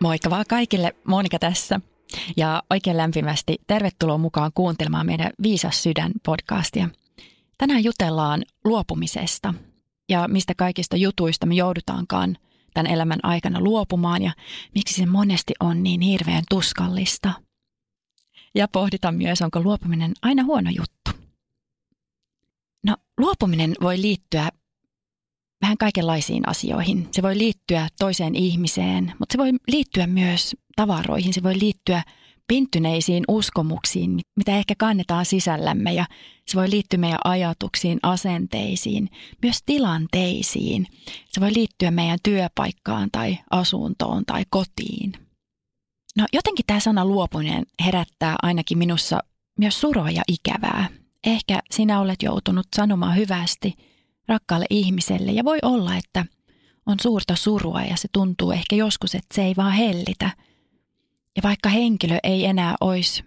Moikka vaan kaikille, Monika tässä. Ja oikein lämpimästi tervetuloa mukaan kuuntelemaan meidän Viisas sydän podcastia. Tänään jutellaan luopumisesta ja mistä kaikista jutuista me joudutaankaan tämän elämän aikana luopumaan ja miksi se monesti on niin hirveän tuskallista. Ja pohditaan myös, onko luopuminen aina huono juttu. No, luopuminen voi liittyä vähän kaikenlaisiin asioihin. Se voi liittyä toiseen ihmiseen, mutta se voi liittyä myös tavaroihin. Se voi liittyä pinttyneisiin uskomuksiin, mitä ehkä kannetaan sisällämme ja se voi liittyä meidän ajatuksiin, asenteisiin, myös tilanteisiin. Se voi liittyä meidän työpaikkaan tai asuntoon tai kotiin. No jotenkin tämä sana luopuminen herättää ainakin minussa myös surua ja ikävää. Ehkä sinä olet joutunut sanomaan hyvästi rakkaalle ihmiselle ja voi olla, että on suurta surua ja se tuntuu ehkä joskus, että se ei vaan hellitä. Ja vaikka henkilö ei enää olisi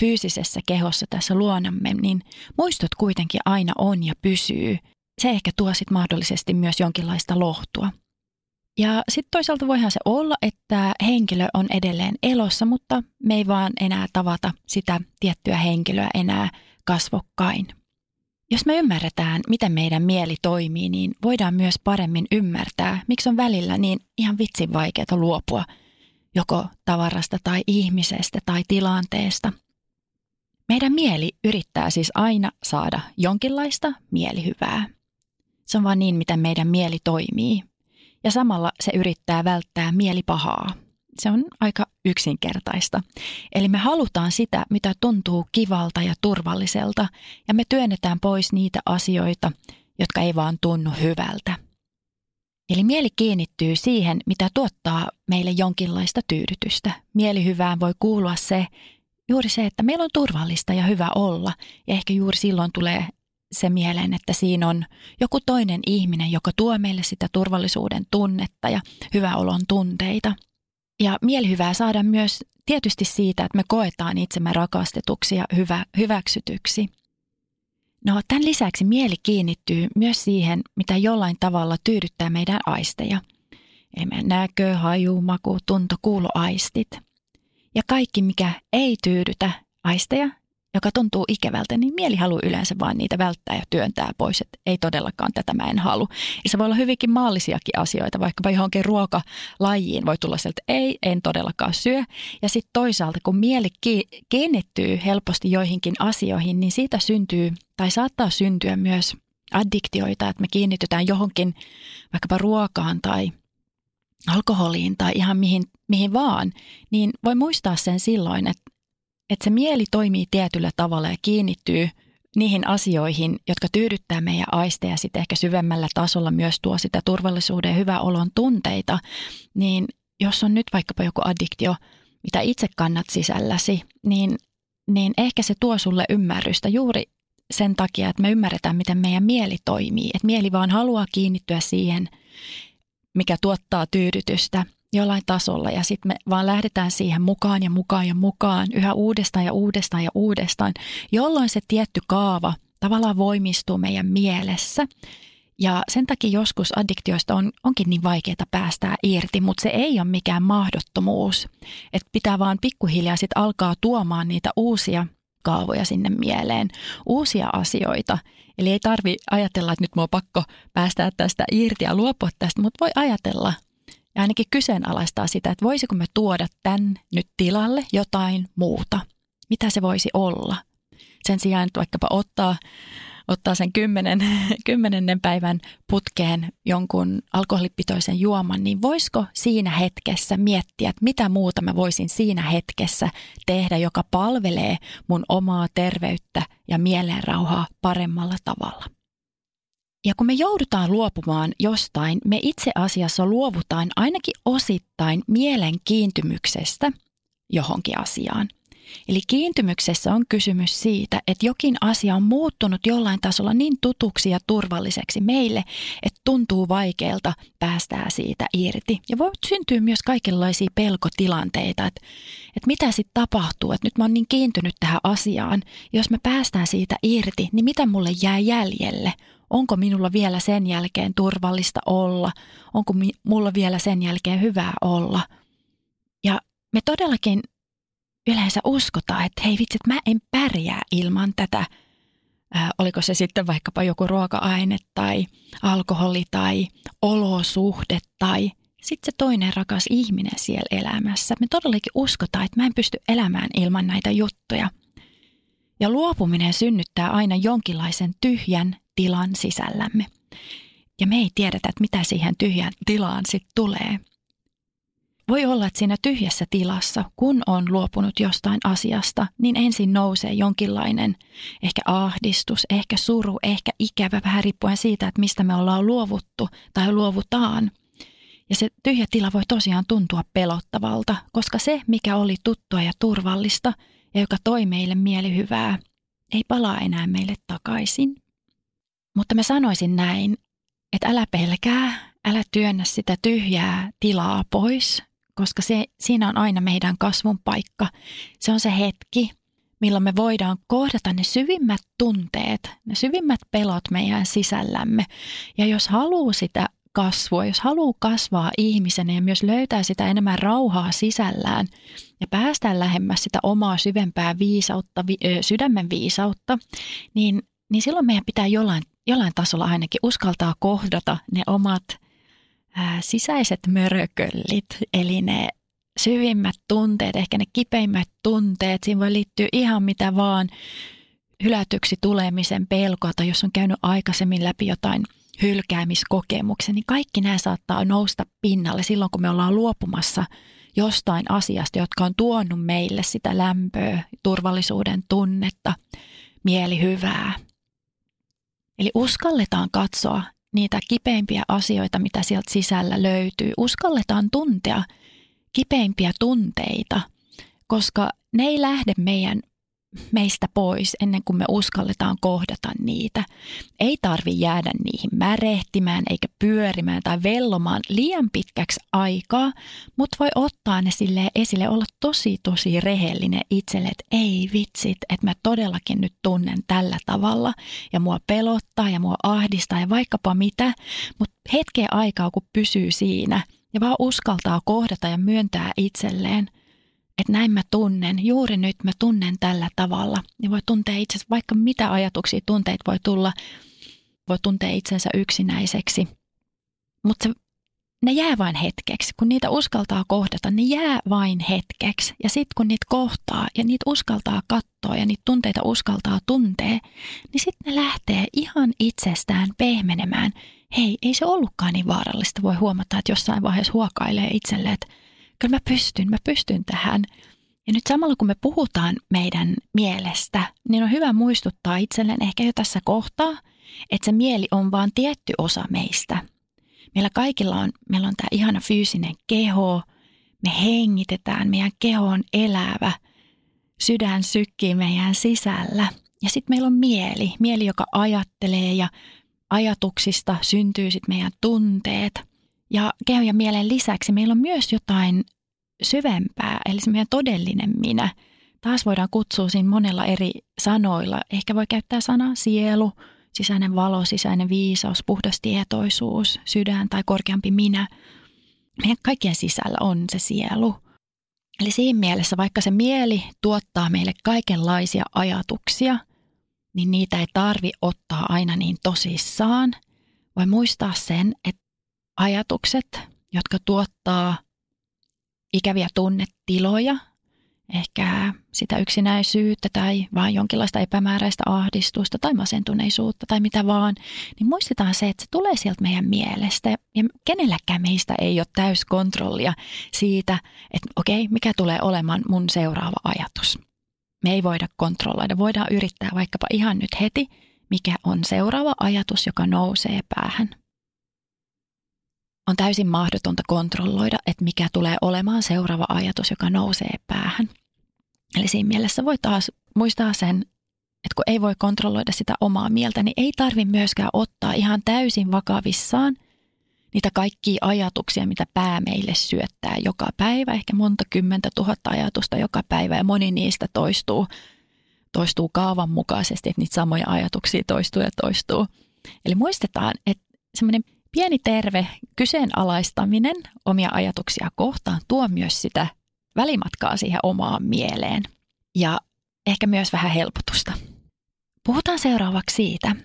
fyysisessä kehossa tässä luonamme, niin muistot kuitenkin aina on ja pysyy. Se ehkä tuo sitten mahdollisesti myös jonkinlaista lohtua. Ja sitten toisaalta voihan se olla, että henkilö on edelleen elossa, mutta me ei vaan enää tavata sitä tiettyä henkilöä enää kasvokkain. Jos me ymmärretään, miten meidän mieli toimii, niin voidaan myös paremmin ymmärtää, miksi on välillä niin ihan vitsin vaikeaa luopua joko tavarasta tai ihmisestä tai tilanteesta. Meidän mieli yrittää siis aina saada jonkinlaista mielihyvää. Se on vaan niin, miten meidän mieli toimii. Ja samalla se yrittää välttää mielipahaa. Se on aika yksinkertaista. Eli me halutaan sitä, mitä tuntuu kivalta ja turvalliselta, ja me työnnetään pois niitä asioita, jotka ei vaan tunnu hyvältä. Eli mieli kiinnittyy siihen, mitä tuottaa meille jonkinlaista tyydytystä. Mielihyvään voi kuulua se, juuri se, että meillä on turvallista ja hyvä olla. Ja ehkä juuri silloin tulee se mieleen, että siinä on joku toinen ihminen, joka tuo meille sitä turvallisuuden tunnetta ja hyväolon tunteita. Ja mielihyvää saada myös tietysti siitä, että me koetaan itsemme rakastetuksi ja hyvä, hyväksytyksi. No tämän lisäksi mieli kiinnittyy myös siihen, mitä jollain tavalla tyydyttää meidän aisteja. Eli meidän näkö, haju, maku, tunto, kuuloaistit. Ja kaikki, mikä ei tyydytä aisteja, joka tuntuu ikävältä, niin mieli haluaa yleensä vaan niitä välttää ja työntää pois, että ei todellakaan tätä mä en halua. Ja se voi olla hyvinkin maallisiakin asioita, vaikkapa johonkin ruokalajiin voi tulla sieltä, että ei, en todellakaan syö. Ja sitten toisaalta, kun mieli kiinnittyy helposti joihinkin asioihin, niin siitä syntyy tai saattaa syntyä myös addiktioita, että me kiinnitytään johonkin vaikkapa ruokaan tai alkoholiin tai ihan mihin, mihin vaan, niin voi muistaa sen silloin, että että se mieli toimii tietyllä tavalla ja kiinnittyy niihin asioihin, jotka tyydyttää meidän aisteja sitten ehkä syvemmällä tasolla myös tuo sitä turvallisuuden ja hyvän olon tunteita, niin jos on nyt vaikkapa joku addiktio, mitä itse kannat sisälläsi, niin, niin ehkä se tuo sulle ymmärrystä juuri sen takia, että me ymmärretään, miten meidän mieli toimii. Että mieli vaan haluaa kiinnittyä siihen, mikä tuottaa tyydytystä jollain tasolla ja sitten me vaan lähdetään siihen mukaan ja mukaan ja mukaan yhä uudestaan ja uudestaan ja uudestaan, jolloin se tietty kaava tavallaan voimistuu meidän mielessä. Ja sen takia joskus addiktioista on, onkin niin vaikeaa päästää irti, mutta se ei ole mikään mahdottomuus. Että pitää vaan pikkuhiljaa sitten alkaa tuomaan niitä uusia kaavoja sinne mieleen, uusia asioita. Eli ei tarvi ajatella, että nyt mua on pakko päästää tästä irti ja luopua tästä, mutta voi ajatella, ja ainakin kyseenalaistaa sitä, että voisiko me tuoda tämän nyt tilalle jotain muuta. Mitä se voisi olla? Sen sijaan, että vaikkapa ottaa, ottaa sen kymmenen, kymmenennen päivän putkeen jonkun alkoholipitoisen juoman, niin voisiko siinä hetkessä miettiä, että mitä muuta mä voisin siinä hetkessä tehdä, joka palvelee mun omaa terveyttä ja mielenrauhaa paremmalla tavalla. Ja kun me joudutaan luopumaan jostain, me itse asiassa luovutaan ainakin osittain mielen kiintymyksestä johonkin asiaan. Eli kiintymyksessä on kysymys siitä, että jokin asia on muuttunut jollain tasolla niin tutuksi ja turvalliseksi meille, että tuntuu vaikealta päästää siitä irti. Ja voi syntyä myös kaikenlaisia pelkotilanteita, että, että mitä sitten tapahtuu, että nyt mä oon niin kiintynyt tähän asiaan, jos me päästään siitä irti, niin mitä mulle jää jäljelle? Onko minulla vielä sen jälkeen turvallista olla? Onko mulla vielä sen jälkeen hyvää olla? Ja me todellakin yleensä uskotaan, että hei vitsi, mä en pärjää ilman tätä. Ää, oliko se sitten vaikkapa joku ruoka-aine tai alkoholi tai olosuhde tai sitten se toinen rakas ihminen siellä elämässä. Me todellakin uskotaan, että mä en pysty elämään ilman näitä juttuja. Ja luopuminen synnyttää aina jonkinlaisen tyhjän tilan sisällämme. Ja me ei tiedetä, että mitä siihen tyhjään tilaan sitten tulee – voi olla, että siinä tyhjässä tilassa, kun on luopunut jostain asiasta, niin ensin nousee jonkinlainen ehkä ahdistus, ehkä suru, ehkä ikävä, vähän riippuen siitä, että mistä me ollaan luovuttu tai luovutaan. Ja se tyhjä tila voi tosiaan tuntua pelottavalta, koska se, mikä oli tuttua ja turvallista ja joka toi meille mielihyvää, ei palaa enää meille takaisin. Mutta mä sanoisin näin, että älä pelkää, älä työnnä sitä tyhjää tilaa pois, koska se, siinä on aina meidän kasvun paikka. Se on se hetki, milloin me voidaan kohdata ne syvimmät tunteet, ne syvimmät pelot meidän sisällämme. Ja jos haluaa sitä kasvua, jos haluaa kasvaa ihmisenä ja myös löytää sitä enemmän rauhaa sisällään ja päästä lähemmäs sitä omaa syvempää viisautta, vi, ö, sydämen viisautta, niin, niin silloin meidän pitää jollain, jollain tasolla ainakin uskaltaa kohdata ne omat ää, sisäiset mörököllit, eli ne syvimmät tunteet, ehkä ne kipeimmät tunteet, siinä voi liittyä ihan mitä vaan, hylätyksi tulemisen pelkoa tai jos on käynyt aikaisemmin läpi jotain hylkäämiskokemuksia, niin kaikki nämä saattaa nousta pinnalle silloin, kun me ollaan luopumassa jostain asiasta, jotka on tuonut meille sitä lämpöä, turvallisuuden tunnetta, mielihyvää. Eli uskalletaan katsoa niitä kipeimpiä asioita, mitä sieltä sisällä löytyy. Uskalletaan tuntea kipeimpiä tunteita, koska ne ei lähde meidän meistä pois ennen kuin me uskalletaan kohdata niitä. Ei tarvi jäädä niihin märehtimään eikä pyörimään tai vellomaan liian pitkäksi aikaa, mutta voi ottaa ne sille esille, olla tosi tosi rehellinen itselle, että ei vitsit, että mä todellakin nyt tunnen tällä tavalla ja mua pelottaa ja mua ahdistaa ja vaikkapa mitä, mutta hetken aikaa kun pysyy siinä ja vaan uskaltaa kohdata ja myöntää itselleen – että näin mä tunnen, juuri nyt mä tunnen tällä tavalla. Ja voi tuntea itse vaikka mitä ajatuksia, tunteita voi tulla, voi tuntea itsensä yksinäiseksi. Mutta ne jää vain hetkeksi. Kun niitä uskaltaa kohdata, ne jää vain hetkeksi. Ja sitten kun niitä kohtaa ja niitä uskaltaa katsoa ja niitä tunteita uskaltaa tuntee, niin sitten ne lähtee ihan itsestään pehmenemään. Hei, ei se ollutkaan niin vaarallista. Voi huomata, että jossain vaiheessa huokailee itselle, että kyllä mä pystyn, mä pystyn tähän. Ja nyt samalla kun me puhutaan meidän mielestä, niin on hyvä muistuttaa itselleen ehkä jo tässä kohtaa, että se mieli on vain tietty osa meistä. Meillä kaikilla on, meillä on tämä ihana fyysinen keho, me hengitetään, meidän keho on elävä, sydän sykkii meidän sisällä. Ja sitten meillä on mieli, mieli, joka ajattelee ja ajatuksista syntyy sitten meidän tunteet – ja kehon ja mielen lisäksi meillä on myös jotain syvempää, eli se meidän todellinen minä. Taas voidaan kutsua siinä monella eri sanoilla. Ehkä voi käyttää sanaa sielu, sisäinen valo, sisäinen viisaus, puhdas tietoisuus, sydän tai korkeampi minä. Meidän kaikkien sisällä on se sielu. Eli siinä mielessä, vaikka se mieli tuottaa meille kaikenlaisia ajatuksia, niin niitä ei tarvi ottaa aina niin tosissaan. Voi muistaa sen, että ajatukset, jotka tuottaa ikäviä tunnetiloja, ehkä sitä yksinäisyyttä tai vain jonkinlaista epämääräistä ahdistusta tai masentuneisuutta tai mitä vaan, niin muistetaan se, että se tulee sieltä meidän mielestä ja kenelläkään meistä ei ole täyskontrollia siitä, että okei, mikä tulee olemaan mun seuraava ajatus. Me ei voida kontrolloida, voidaan yrittää vaikkapa ihan nyt heti, mikä on seuraava ajatus, joka nousee päähän. On täysin mahdotonta kontrolloida, että mikä tulee olemaan seuraava ajatus, joka nousee päähän. Eli siinä mielessä voi taas muistaa sen, että kun ei voi kontrolloida sitä omaa mieltä, niin ei tarvi myöskään ottaa ihan täysin vakavissaan niitä kaikkia ajatuksia, mitä pää meille syöttää joka päivä, ehkä monta kymmentä tuhatta ajatusta joka päivä ja moni niistä toistuu, toistuu kaavan mukaisesti, että niitä samoja ajatuksia toistuu ja toistuu. Eli muistetaan, että semmoinen pieni terve kyseenalaistaminen omia ajatuksia kohtaan tuo myös sitä välimatkaa siihen omaan mieleen ja ehkä myös vähän helpotusta. Puhutaan seuraavaksi siitä,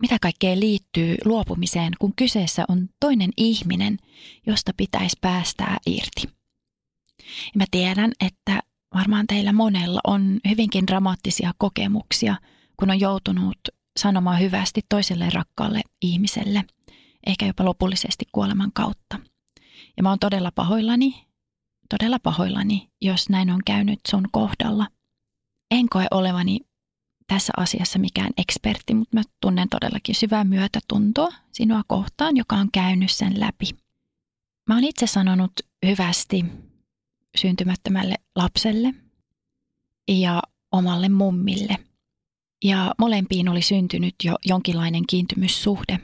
mitä kaikkea liittyy luopumiseen, kun kyseessä on toinen ihminen, josta pitäisi päästää irti. Ja mä tiedän, että varmaan teillä monella on hyvinkin dramaattisia kokemuksia, kun on joutunut sanomaan hyvästi toiselle rakkaalle ihmiselle, ehkä jopa lopullisesti kuoleman kautta. Ja mä oon todella pahoillani todella pahoillani, jos näin on käynyt sun kohdalla. En koe olevani tässä asiassa mikään ekspertti, mutta mä tunnen todellakin syvää myötätuntoa sinua kohtaan, joka on käynyt sen läpi. Mä oon itse sanonut hyvästi syntymättömälle lapselle ja omalle mummille. Ja molempiin oli syntynyt jo jonkinlainen kiintymyssuhde.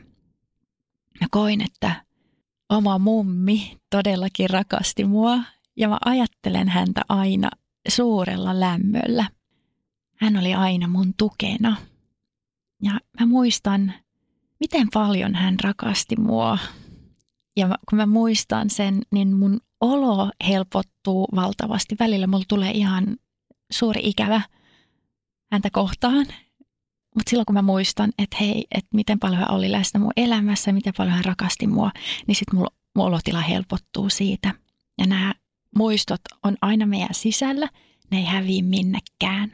Mä koin, että oma mummi todellakin rakasti mua ja mä ajattelen häntä aina suurella lämmöllä. Hän oli aina mun tukena. Ja mä muistan, miten paljon hän rakasti mua. Ja kun mä muistan sen, niin mun olo helpottuu valtavasti. Välillä mulla tulee ihan suuri ikävä häntä kohtaan. Mutta silloin kun mä muistan, että hei, että miten paljon hän oli läsnä mun elämässä, miten paljon hän rakasti mua, niin sitten mun olotila helpottuu siitä. Ja nämä muistot on aina meidän sisällä, ne ei häviä minnekään.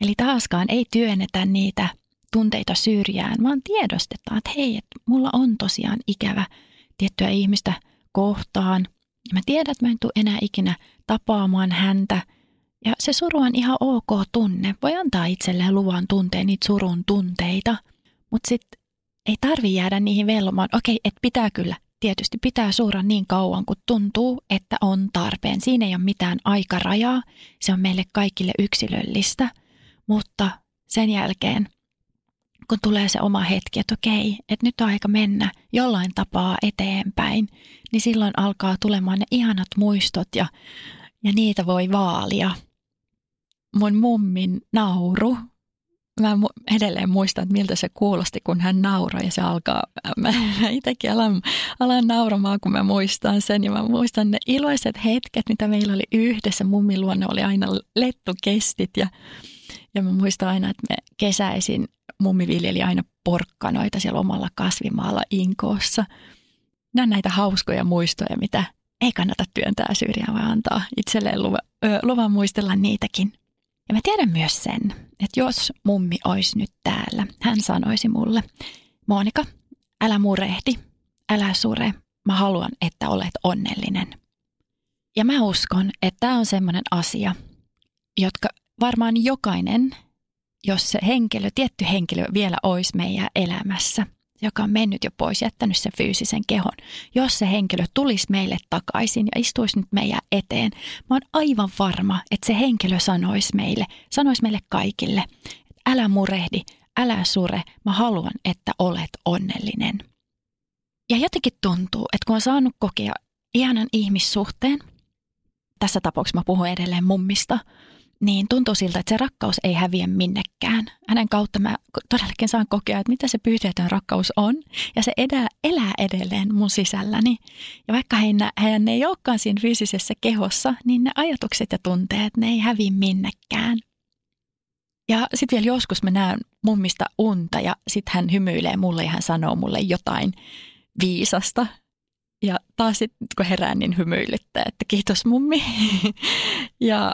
Eli taaskaan ei työnnetä niitä tunteita syrjään, vaan tiedostetaan, että hei, että mulla on tosiaan ikävä tiettyä ihmistä kohtaan. Ja mä tiedän, että mä en tule enää ikinä tapaamaan häntä. Ja se suru on ihan ok tunne. Voi antaa itselleen luvan tunteen niitä surun tunteita. Mutta sitten ei tarvi jäädä niihin vellomaan. Okei, että pitää kyllä tietysti pitää suura niin kauan, kun tuntuu, että on tarpeen. Siinä ei ole mitään aikarajaa, se on meille kaikille yksilöllistä, mutta sen jälkeen, kun tulee se oma hetki, että okei, että nyt on aika mennä jollain tapaa eteenpäin, niin silloin alkaa tulemaan ne ihanat muistot ja, ja niitä voi vaalia. Mun mummin nauru mä edelleen muistan, että miltä se kuulosti, kun hän nauroi ja se alkaa, mä itsekin alan, alan nauramaan, kun mä muistan sen ja mä muistan ne iloiset hetket, mitä meillä oli yhdessä. Mummin luonne oli aina lettukestit ja, ja mä muistan aina, että me kesäisin mummi viljeli aina porkkanoita siellä omalla kasvimaalla Inkoossa. Nämä on näitä hauskoja muistoja, mitä ei kannata työntää syrjään, vaan antaa itselleen luvan, luvan muistella niitäkin. Ja mä tiedän myös sen, että jos mummi olisi nyt täällä, hän sanoisi mulle, Monika, älä murehdi, älä sure, mä haluan, että olet onnellinen. Ja mä uskon, että tämä on semmoinen asia, jotka varmaan jokainen, jos se henkilö, tietty henkilö vielä olisi meidän elämässä – joka on mennyt jo pois, jättänyt sen fyysisen kehon, jos se henkilö tulisi meille takaisin ja istuisi nyt meidän eteen, mä oon aivan varma, että se henkilö sanoisi meille, sanoisi meille kaikille, että älä murehdi, älä sure, mä haluan, että olet onnellinen. Ja jotenkin tuntuu, että kun on saanut kokea ihanan ihmissuhteen, tässä tapauksessa mä puhun edelleen mummista, niin tuntuu siltä, että se rakkaus ei häviä minnekään. Hänen kautta mä todellakin saan kokea, että mitä se pyyteetön rakkaus on. Ja se edää, elää edelleen mun sisälläni. Ja vaikka hän ei olekaan siinä fyysisessä kehossa, niin ne ajatukset ja tunteet, ne ei häviä minnekään. Ja sitten vielä joskus mä näen mummista unta ja sitten hän hymyilee mulle ja hän sanoo mulle jotain viisasta. Ja taas sitten kun herään, niin hymyilyttää, että kiitos mummi. ja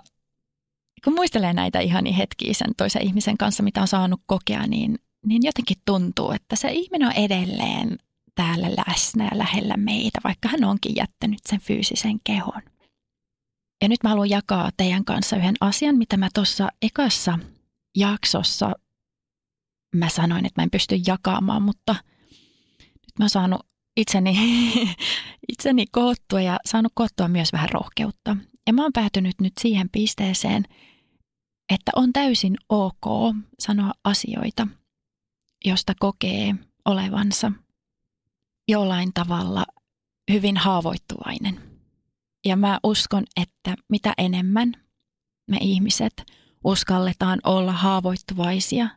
kun muistelee näitä ihan hetkiä sen toisen ihmisen kanssa, mitä on saanut kokea, niin, niin jotenkin tuntuu, että se ihminen on edelleen täällä läsnä ja lähellä meitä, vaikka hän onkin jättänyt sen fyysisen kehon. Ja nyt mä haluan jakaa teidän kanssa yhden asian, mitä mä tuossa ekassa jaksossa mä sanoin, että mä en pysty jakamaan, mutta nyt mä oon saanut itseni, itseni koottua ja saanut koottua myös vähän rohkeutta. Ja mä oon päätynyt nyt siihen pisteeseen, että on täysin ok sanoa asioita, josta kokee olevansa jollain tavalla hyvin haavoittuvainen. Ja mä uskon, että mitä enemmän me ihmiset uskalletaan olla haavoittuvaisia,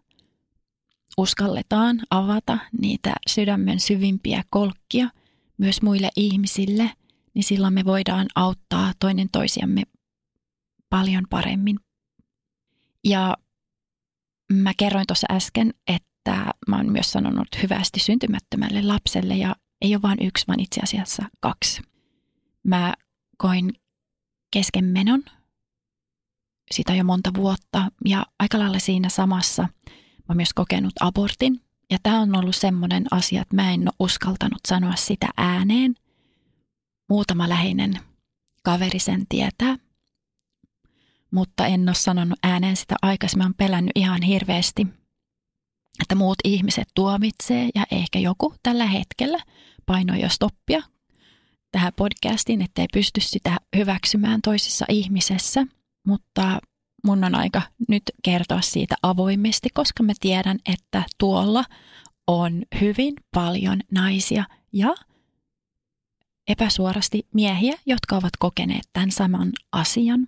uskalletaan avata niitä sydämen syvimpiä kolkkia myös muille ihmisille, niin silloin me voidaan auttaa toinen toisiamme paljon paremmin. Ja mä kerroin tuossa äsken, että mä oon myös sanonut hyvästi syntymättömälle lapselle ja ei ole vain yksi, vaan itse asiassa kaksi. Mä koin keskenmenon sitä jo monta vuotta ja aika lailla siinä samassa mä oon myös kokenut abortin. Ja tämä on ollut semmoinen asia, että mä en ole uskaltanut sanoa sitä ääneen. Muutama läheinen kaveri sen tietää, mutta en ole sanonut ääneen sitä aikaisemmin. Oon pelännyt ihan hirveästi, että muut ihmiset tuomitsee ja ehkä joku tällä hetkellä painoi jo stoppia tähän podcastiin, ettei pysty sitä hyväksymään toisessa ihmisessä, mutta mun on aika nyt kertoa siitä avoimesti, koska mä tiedän, että tuolla on hyvin paljon naisia ja epäsuorasti miehiä, jotka ovat kokeneet tämän saman asian.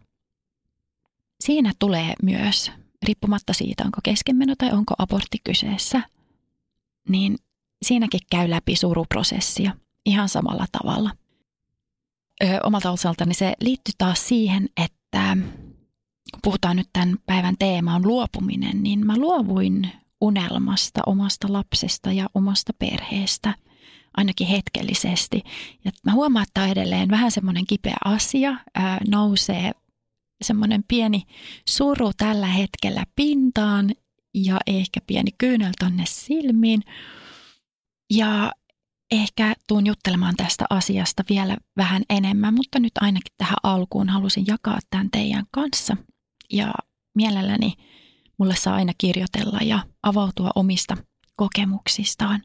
Siinä tulee myös, riippumatta siitä, onko keskenmeno tai onko abortti kyseessä, niin siinäkin käy läpi suruprosessia ihan samalla tavalla. Ö, omalta osaltani se liittyy taas siihen, että kun puhutaan nyt tämän päivän teema on luopuminen, niin mä luovuin unelmasta omasta lapsesta ja omasta perheestä, ainakin hetkellisesti. Ja mä huomaan, että edelleen vähän semmoinen kipeä asia, ää, nousee semmoinen pieni suru tällä hetkellä pintaan ja ehkä pieni kyynel tonne silmiin. Ja ehkä tuun juttelemaan tästä asiasta vielä vähän enemmän, mutta nyt ainakin tähän alkuun halusin jakaa tämän teidän kanssa – ja mielelläni mulle saa aina kirjoitella ja avautua omista kokemuksistaan.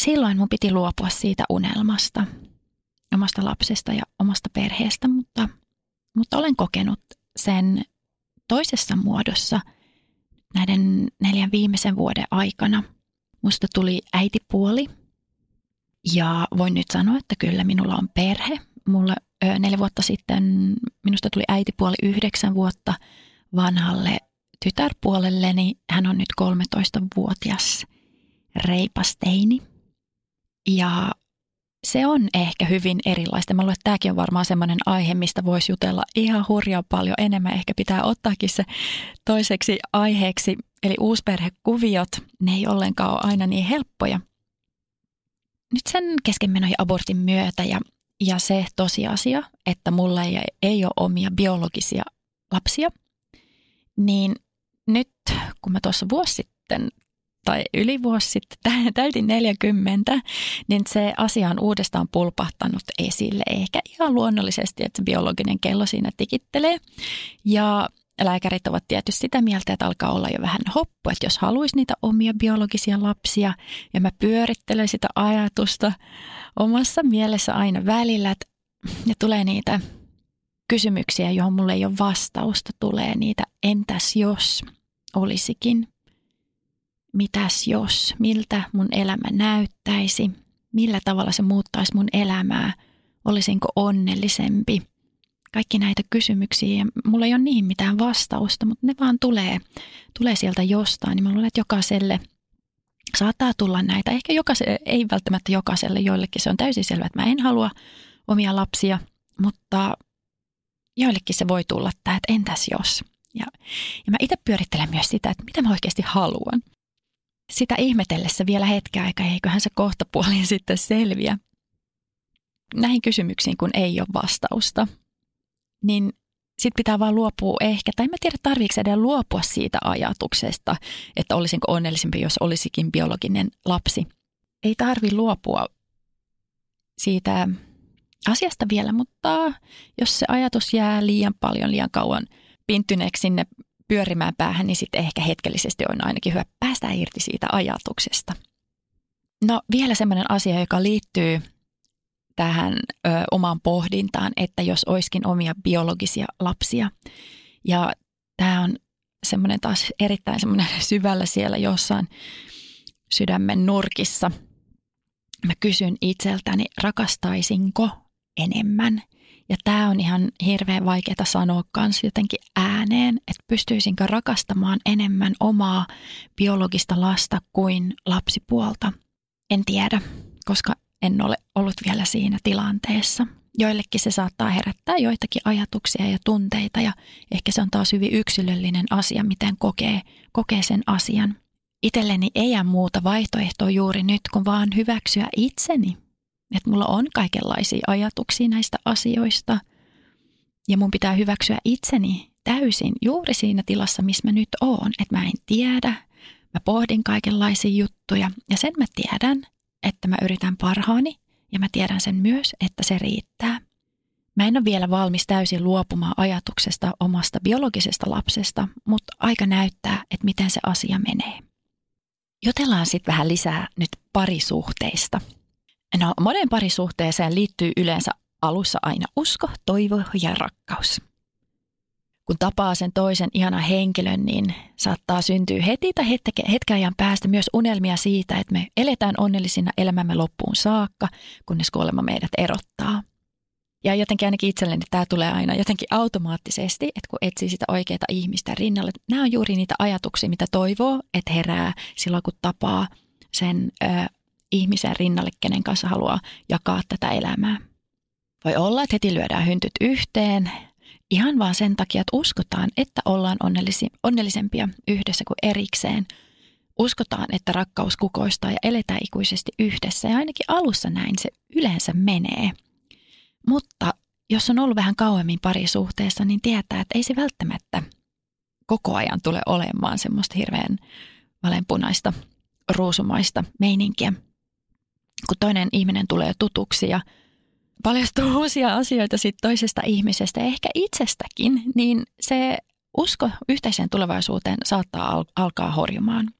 Silloin mun piti luopua siitä unelmasta, omasta lapsesta ja omasta perheestä, mutta, mutta olen kokenut sen toisessa muodossa näiden neljän viimeisen vuoden aikana. Musta tuli äitipuoli ja voin nyt sanoa, että kyllä minulla on perhe. Mulla neljä vuotta sitten minusta tuli äitipuoli yhdeksän vuotta vanhalle tytärpuolelleni. Hän on nyt 13-vuotias reipasteini. Ja se on ehkä hyvin erilaista. Mä luulen, että tämäkin on varmaan semmoinen aihe, mistä voisi jutella ihan hurjaa paljon enemmän. Ehkä pitää ottaakin se toiseksi aiheeksi. Eli uusperhekuviot, ne ei ollenkaan ole aina niin helppoja. Nyt sen keskenmenojen abortin myötä ja ja se tosiasia, että mulla ei, ei ole omia biologisia lapsia, niin nyt kun mä tuossa vuosi sitten tai yli vuosi sitten täytin 40, niin se asia on uudestaan pulpahtanut esille. Ehkä ihan luonnollisesti, että se biologinen kello siinä tikittelee. Ja lääkärit ovat tietysti sitä mieltä, että alkaa olla jo vähän hoppu, että jos haluaisi niitä omia biologisia lapsia, ja mä pyörittelen sitä ajatusta omassa mielessä aina välillä, että ja tulee niitä kysymyksiä, johon mulle ei ole vastausta, tulee niitä entäs jos olisikin, mitäs jos, miltä mun elämä näyttäisi, millä tavalla se muuttaisi mun elämää, olisinko onnellisempi – kaikki näitä kysymyksiä ja mulla ei ole niihin mitään vastausta, mutta ne vaan tulee, tulee sieltä jostain. Niin mä luulen, että jokaiselle saattaa tulla näitä. Ehkä jokaiselle, ei välttämättä jokaiselle, joillekin se on täysin selvä, että mä en halua omia lapsia, mutta joillekin se voi tulla tämä, että entäs jos. Ja, ja mä itse pyörittelen myös sitä, että mitä mä oikeasti haluan. Sitä ihmetellessä vielä hetken aikaa, eiköhän se kohta puolin sitten selviä. Näihin kysymyksiin, kun ei ole vastausta, niin sitten pitää vaan luopua ehkä, tai en mä tiedä tarviiko edes luopua siitä ajatuksesta, että olisinko onnellisempi, jos olisikin biologinen lapsi. Ei tarvi luopua siitä asiasta vielä, mutta jos se ajatus jää liian paljon, liian kauan pinttyneeksi sinne pyörimään päähän, niin sitten ehkä hetkellisesti on ainakin hyvä päästä irti siitä ajatuksesta. No vielä semmoinen asia, joka liittyy tähän ö, omaan pohdintaan, että jos oiskin omia biologisia lapsia. Ja tämä on semmoinen taas erittäin semmoinen syvällä siellä jossain sydämen nurkissa. Mä kysyn itseltäni, rakastaisinko enemmän? Ja tämä on ihan hirveän vaikeaa sanoa kanssa jotenkin ääneen, että pystyisinkö rakastamaan enemmän omaa biologista lasta kuin lapsipuolta. En tiedä, koska en ole ollut vielä siinä tilanteessa. Joillekin se saattaa herättää joitakin ajatuksia ja tunteita ja ehkä se on taas hyvin yksilöllinen asia, miten kokee, kokee sen asian. Itelleni ei jää muuta vaihtoehtoa juuri nyt, kun vaan hyväksyä itseni. Että mulla on kaikenlaisia ajatuksia näistä asioista ja mun pitää hyväksyä itseni täysin juuri siinä tilassa, missä mä nyt oon. Että mä en tiedä, mä pohdin kaikenlaisia juttuja ja sen mä tiedän, että mä yritän parhaani ja mä tiedän sen myös, että se riittää. Mä en ole vielä valmis täysin luopumaan ajatuksesta omasta biologisesta lapsesta, mutta aika näyttää, että miten se asia menee. Jutellaan sitten vähän lisää nyt parisuhteista. No, monen parisuhteeseen liittyy yleensä alussa aina usko, toivo ja rakkaus kun tapaa sen toisen ihana henkilön, niin saattaa syntyä heti tai hetken ajan päästä myös unelmia siitä, että me eletään onnellisina elämämme loppuun saakka, kunnes kuolema meidät erottaa. Ja jotenkin ainakin itselleni tämä tulee aina jotenkin automaattisesti, että kun etsii sitä oikeaa ihmistä rinnalle. Nämä on juuri niitä ajatuksia, mitä toivoo, että herää silloin, kun tapaa sen ö, ihmisen rinnalle, kenen kanssa haluaa jakaa tätä elämää. Voi olla, että heti lyödään hyntyt yhteen, Ihan vaan sen takia, että uskotaan, että ollaan onnellisi, onnellisempia yhdessä kuin erikseen. Uskotaan, että rakkaus kukoistaa ja eletään ikuisesti yhdessä ja ainakin alussa näin se yleensä menee. Mutta jos on ollut vähän kauemmin parisuhteessa, niin tietää, että ei se välttämättä koko ajan tule olemaan semmoista hirveän valenpunaista, ruusumaista meininkiä. Kun toinen ihminen tulee tutuksi ja paljastuu uusia asioita sit toisesta ihmisestä ehkä itsestäkin, niin se usko yhteiseen tulevaisuuteen saattaa al- alkaa horjumaan.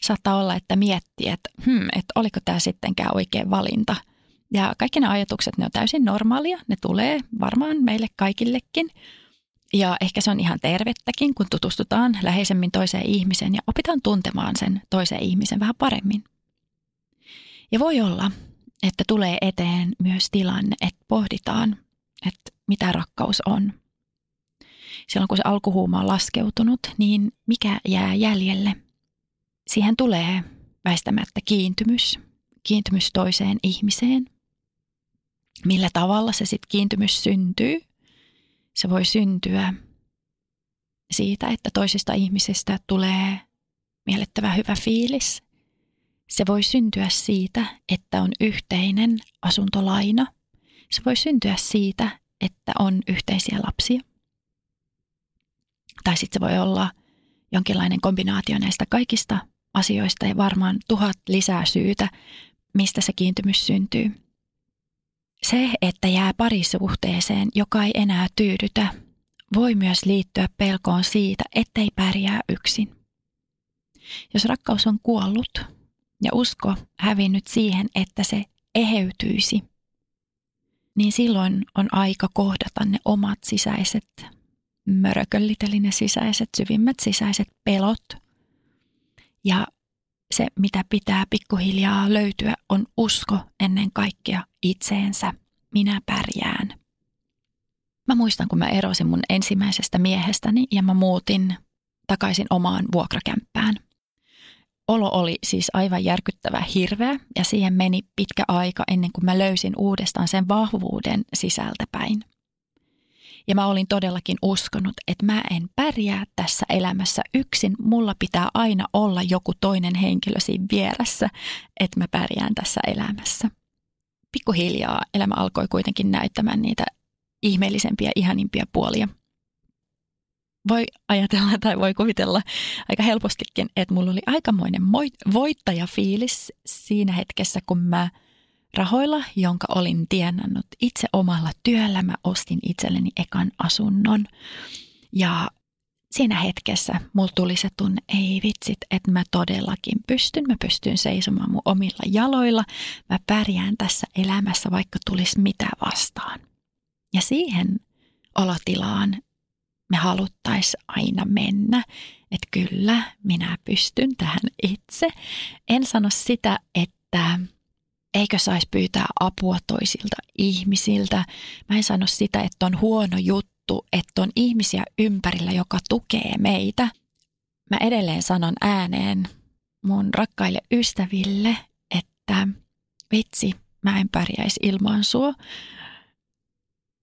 Saattaa olla, että miettii, että, hmm, että oliko tämä sittenkään oikea valinta. Ja kaikki nämä ajatukset, ne on täysin normaalia, ne tulee varmaan meille kaikillekin. Ja ehkä se on ihan tervettäkin, kun tutustutaan läheisemmin toiseen ihmiseen ja opitaan tuntemaan sen toisen ihmisen vähän paremmin. Ja voi olla, että tulee eteen myös tilanne, että pohditaan, että mitä rakkaus on. Silloin kun se alkuhuuma on laskeutunut, niin mikä jää jäljelle? Siihen tulee väistämättä kiintymys, kiintymys toiseen ihmiseen. Millä tavalla se sitten kiintymys syntyy? Se voi syntyä siitä, että toisesta ihmisestä tulee miellyttävä hyvä fiilis – se voi syntyä siitä, että on yhteinen asuntolaina. Se voi syntyä siitä, että on yhteisiä lapsia. Tai sitten se voi olla jonkinlainen kombinaatio näistä kaikista asioista ja varmaan tuhat lisää syytä, mistä se kiintymys syntyy. Se, että jää parisuhteeseen, joka ei enää tyydytä, voi myös liittyä pelkoon siitä, ettei pärjää yksin. Jos rakkaus on kuollut, ja usko hävinnyt siihen, että se eheytyisi, niin silloin on aika kohdata ne omat sisäiset mörköllit, eli ne sisäiset, syvimmät sisäiset pelot. Ja se, mitä pitää pikkuhiljaa löytyä, on usko ennen kaikkea itseensä. Minä pärjään. Mä muistan, kun mä erosin mun ensimmäisestä miehestäni ja mä muutin takaisin omaan vuokrakämppään – olo oli siis aivan järkyttävä hirveä ja siihen meni pitkä aika ennen kuin mä löysin uudestaan sen vahvuuden sisältäpäin. Ja mä olin todellakin uskonut, että mä en pärjää tässä elämässä yksin. Mulla pitää aina olla joku toinen henkilö siinä vieressä, että mä pärjään tässä elämässä. Pikkuhiljaa elämä alkoi kuitenkin näyttämään niitä ihmeellisempiä, ihanimpia puolia. Voi ajatella tai voi kuvitella aika helpostikin, että mulla oli aikamoinen voittajafiilis siinä hetkessä, kun mä rahoilla, jonka olin tienannut itse omalla työllä, mä ostin itselleni ekan asunnon. Ja siinä hetkessä mulla tuli se tunne, ei vitsit, että mä todellakin pystyn. Mä pystyn seisomaan mun omilla jaloilla. Mä pärjään tässä elämässä, vaikka tulisi mitä vastaan. Ja siihen olotilaan me haluttaisiin aina mennä, että kyllä, minä pystyn tähän itse. En sano sitä, että eikö saisi pyytää apua toisilta ihmisiltä. Mä en sano sitä, että on huono juttu, että on ihmisiä ympärillä, joka tukee meitä. Mä edelleen sanon ääneen mun rakkaille ystäville, että vitsi, mä en pärjäisi ilman sua,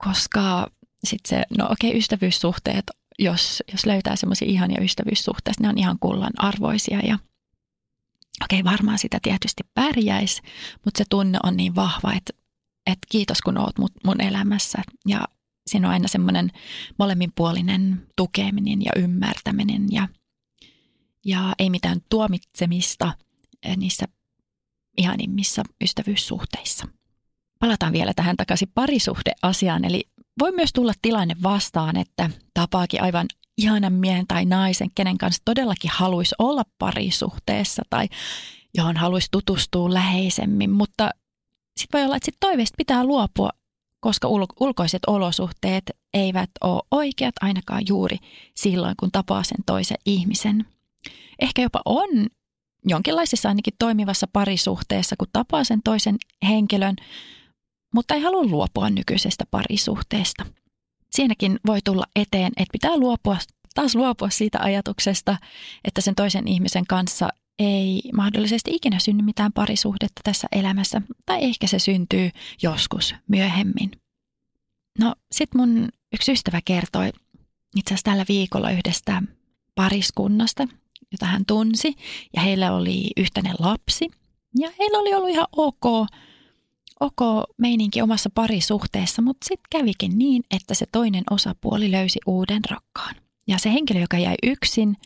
koska sitten se, no okei, okay, ystävyyssuhteet, jos, jos löytää semmoisia ihania ystävyyssuhteita, ne on ihan kullan arvoisia ja okei, okay, varmaan sitä tietysti pärjäisi, mutta se tunne on niin vahva, että, että kiitos kun oot mun elämässä ja siinä on aina semmoinen molemminpuolinen tukeminen ja ymmärtäminen ja, ja ei mitään tuomitsemista eh, niissä ihanimmissa ystävyyssuhteissa. Palataan vielä tähän takaisin parisuhdeasiaan, eli voi myös tulla tilanne vastaan, että tapaakin aivan ihanan miehen tai naisen, kenen kanssa todellakin haluaisi olla parisuhteessa tai johon haluaisi tutustua läheisemmin, mutta sitten voi olla, että sit toiveesta pitää luopua, koska ulkoiset olosuhteet eivät ole oikeat ainakaan juuri silloin, kun tapaa sen toisen ihmisen. Ehkä jopa on jonkinlaisessa ainakin toimivassa parisuhteessa, kun tapaa sen toisen henkilön, mutta ei halua luopua nykyisestä parisuhteesta. Siinäkin voi tulla eteen, että pitää luopua, taas luopua siitä ajatuksesta, että sen toisen ihmisen kanssa ei mahdollisesti ikinä synny mitään parisuhdetta tässä elämässä, tai ehkä se syntyy joskus myöhemmin. No sit mun yksi ystävä kertoi itse asiassa tällä viikolla yhdestä pariskunnasta, jota hän tunsi, ja heillä oli yhteinen lapsi, ja heillä oli ollut ihan ok ok meininki omassa parisuhteessa, mutta sitten kävikin niin, että se toinen osapuoli löysi uuden rakkaan. Ja se henkilö, joka jäi yksin,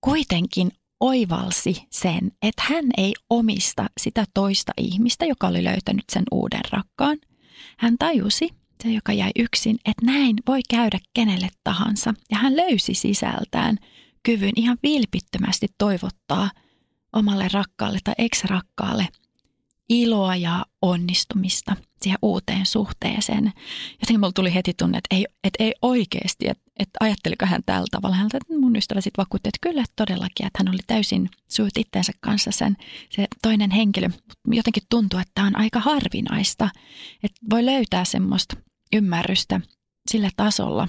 kuitenkin oivalsi sen, että hän ei omista sitä toista ihmistä, joka oli löytänyt sen uuden rakkaan. Hän tajusi, se joka jäi yksin, että näin voi käydä kenelle tahansa. Ja hän löysi sisältään kyvyn ihan vilpittömästi toivottaa omalle rakkaalle tai ex-rakkaalle – iloa ja onnistumista siihen uuteen suhteeseen. Jotenkin mulla tuli heti tunne, että ei, että ei oikeasti, että, että ajatteliko hän tällä tavalla. Hän, että mun ystävä sitten vakuutti, että kyllä todellakin, että hän oli täysin syyt itsensä kanssa sen, se toinen henkilö. Jotenkin tuntuu, että tämä on aika harvinaista, että voi löytää semmoista ymmärrystä sillä tasolla,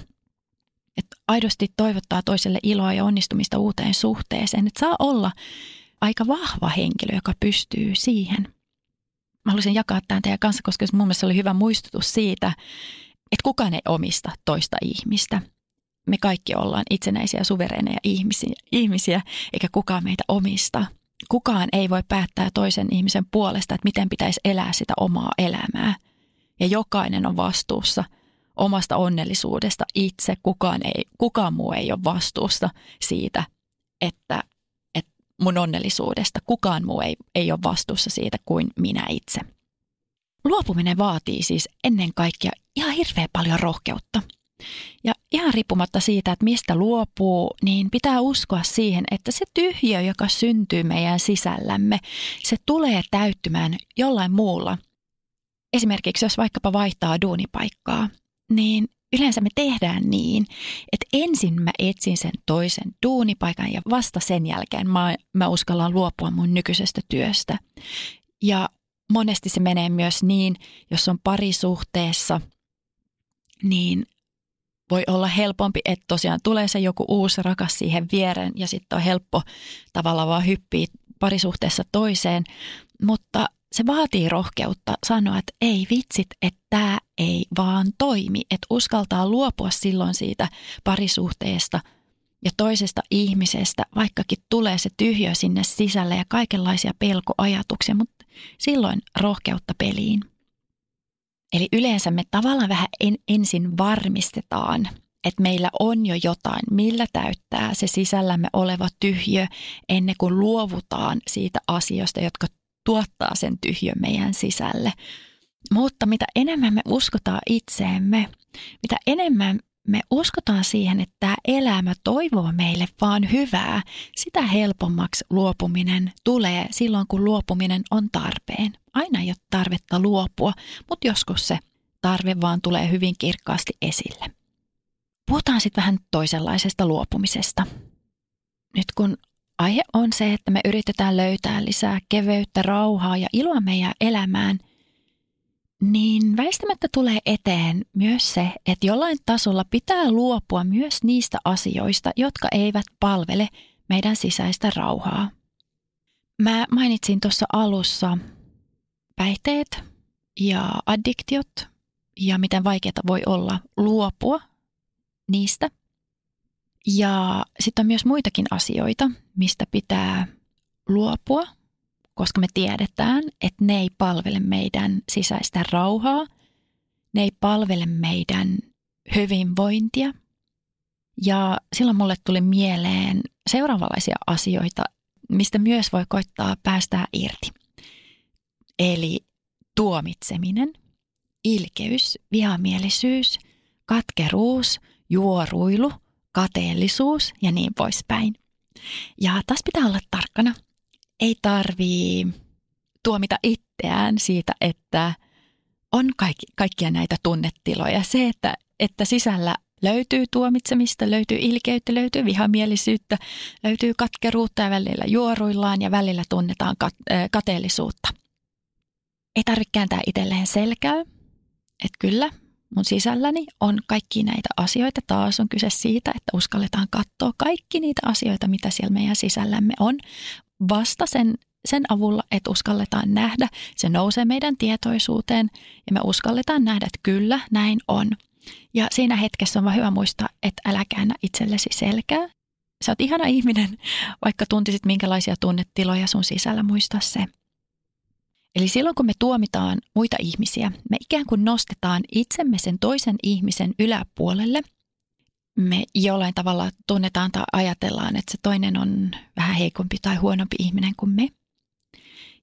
että aidosti toivottaa toiselle iloa ja onnistumista uuteen suhteeseen, että saa olla aika vahva henkilö, joka pystyy siihen mä haluaisin jakaa tämän teidän kanssa, koska mun mielestä oli hyvä muistutus siitä, että kukaan ei omista toista ihmistä. Me kaikki ollaan itsenäisiä, suvereineja ihmisiä, ihmisiä, eikä kukaan meitä omista. Kukaan ei voi päättää toisen ihmisen puolesta, että miten pitäisi elää sitä omaa elämää. Ja jokainen on vastuussa omasta onnellisuudesta itse. Kukaan, ei, kukaan muu ei ole vastuussa siitä, että mun onnellisuudesta. Kukaan muu ei, ei ole vastuussa siitä kuin minä itse. Luopuminen vaatii siis ennen kaikkea ihan hirveän paljon rohkeutta. Ja ihan riippumatta siitä, että mistä luopuu, niin pitää uskoa siihen, että se tyhjö, joka syntyy meidän sisällämme, se tulee täyttymään jollain muulla. Esimerkiksi jos vaikkapa vaihtaa duunipaikkaa, niin yleensä me tehdään niin, että ensin mä etsin sen toisen duunipaikan ja vasta sen jälkeen mä, mä uskallan luopua mun nykyisestä työstä. Ja monesti se menee myös niin, jos on parisuhteessa, niin voi olla helpompi, että tosiaan tulee se joku uusi rakas siihen viereen ja sitten on helppo tavallaan vaan hyppiä parisuhteessa toiseen, mutta se vaatii rohkeutta sanoa, että ei vitsit, että tämä ei vaan toimi, että uskaltaa luopua silloin siitä parisuhteesta ja toisesta ihmisestä, vaikkakin tulee se tyhjö sinne sisälle ja kaikenlaisia pelkoajatuksia, mutta silloin rohkeutta peliin. Eli yleensä me tavallaan vähän en, ensin varmistetaan, että meillä on jo jotain, millä täyttää se sisällämme oleva tyhjö ennen kuin luovutaan siitä asiasta, jotka tuottaa sen tyhjön meidän sisälle. Mutta mitä enemmän me uskotaan itseemme, mitä enemmän me uskotaan siihen, että tämä elämä toivoo meille vaan hyvää, sitä helpommaksi luopuminen tulee silloin, kun luopuminen on tarpeen. Aina ei ole tarvetta luopua, mutta joskus se tarve vaan tulee hyvin kirkkaasti esille. Puhutaan sitten vähän toisenlaisesta luopumisesta. Nyt kun aihe on se, että me yritetään löytää lisää keveyttä, rauhaa ja iloa meidän elämään, niin väistämättä tulee eteen myös se, että jollain tasolla pitää luopua myös niistä asioista, jotka eivät palvele meidän sisäistä rauhaa. Mä mainitsin tuossa alussa päihteet ja addiktiot ja miten vaikeaa voi olla luopua niistä. Ja sitten on myös muitakin asioita, mistä pitää luopua, koska me tiedetään, että ne ei palvele meidän sisäistä rauhaa, ne ei palvele meidän hyvinvointia. Ja silloin mulle tuli mieleen seuraavanlaisia asioita, mistä myös voi koittaa päästää irti. Eli tuomitseminen, ilkeys, vihamielisyys, katkeruus, juoruilu, kateellisuus ja niin poispäin. Ja taas pitää olla tarkkana. Ei tarvii tuomita itseään siitä, että on kaikki, kaikkia näitä tunnetiloja. Se, että, että sisällä löytyy tuomitsemista, löytyy ilkeyttä, löytyy vihamielisyyttä, löytyy katkeruutta ja välillä juoruillaan ja välillä tunnetaan kat- kateellisuutta. Ei tarvitse kääntää itselleen selkää, että kyllä, mun sisälläni on kaikki näitä asioita. Taas on kyse siitä, että uskalletaan katsoa kaikki niitä asioita, mitä siellä meidän sisällämme on. Vasta sen, sen avulla, että uskalletaan nähdä, se nousee meidän tietoisuuteen ja me uskalletaan nähdä, että kyllä, näin on. Ja siinä hetkessä on vaan hyvä muistaa, että älä käännä itsellesi selkää. Sä oot ihana ihminen, vaikka tuntisit minkälaisia tunnetiloja sun sisällä, muista se. Eli silloin kun me tuomitaan muita ihmisiä, me ikään kuin nostetaan itsemme sen toisen ihmisen yläpuolelle. Me jollain tavalla tunnetaan tai ajatellaan, että se toinen on vähän heikompi tai huonompi ihminen kuin me.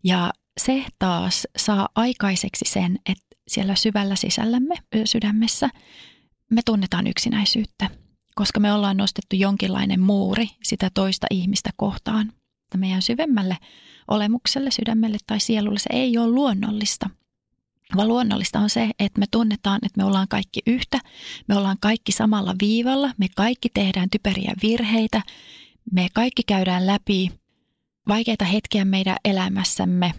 Ja se taas saa aikaiseksi sen, että siellä syvällä sisällämme, sydämessä, me tunnetaan yksinäisyyttä, koska me ollaan nostettu jonkinlainen muuri sitä toista ihmistä kohtaan. Meidän syvemmälle olemukselle, sydämelle tai sielulle se ei ole luonnollista. Vaan luonnollista on se, että me tunnetaan, että me ollaan kaikki yhtä, me ollaan kaikki samalla viivalla, me kaikki tehdään typeriä virheitä, me kaikki käydään läpi vaikeita hetkiä meidän elämässämme,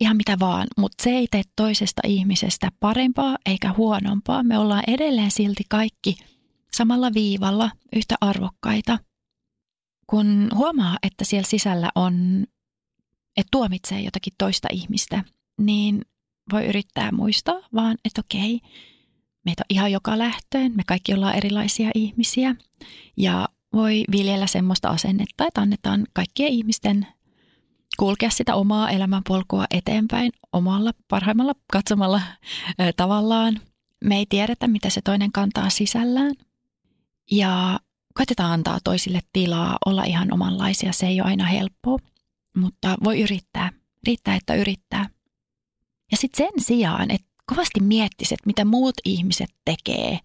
ihan mitä vaan, mutta se ei tee toisesta ihmisestä parempaa eikä huonompaa. Me ollaan edelleen silti kaikki samalla viivalla, yhtä arvokkaita. Kun huomaa, että siellä sisällä on että tuomitsee jotakin toista ihmistä, niin voi yrittää muistaa vaan, että okei, meitä on ihan joka lähtöön, me kaikki ollaan erilaisia ihmisiä ja voi viljellä semmoista asennetta, että annetaan kaikkien ihmisten kulkea sitä omaa elämänpolkua eteenpäin omalla parhaimmalla katsomalla tavallaan. Me ei tiedetä, mitä se toinen kantaa sisällään. Ja koitetaan antaa toisille tilaa olla ihan omanlaisia. Se ei ole aina helppoa mutta voi yrittää. Riittää, että yrittää. Ja sitten sen sijaan, että kovasti miettisit, mitä muut ihmiset tekee,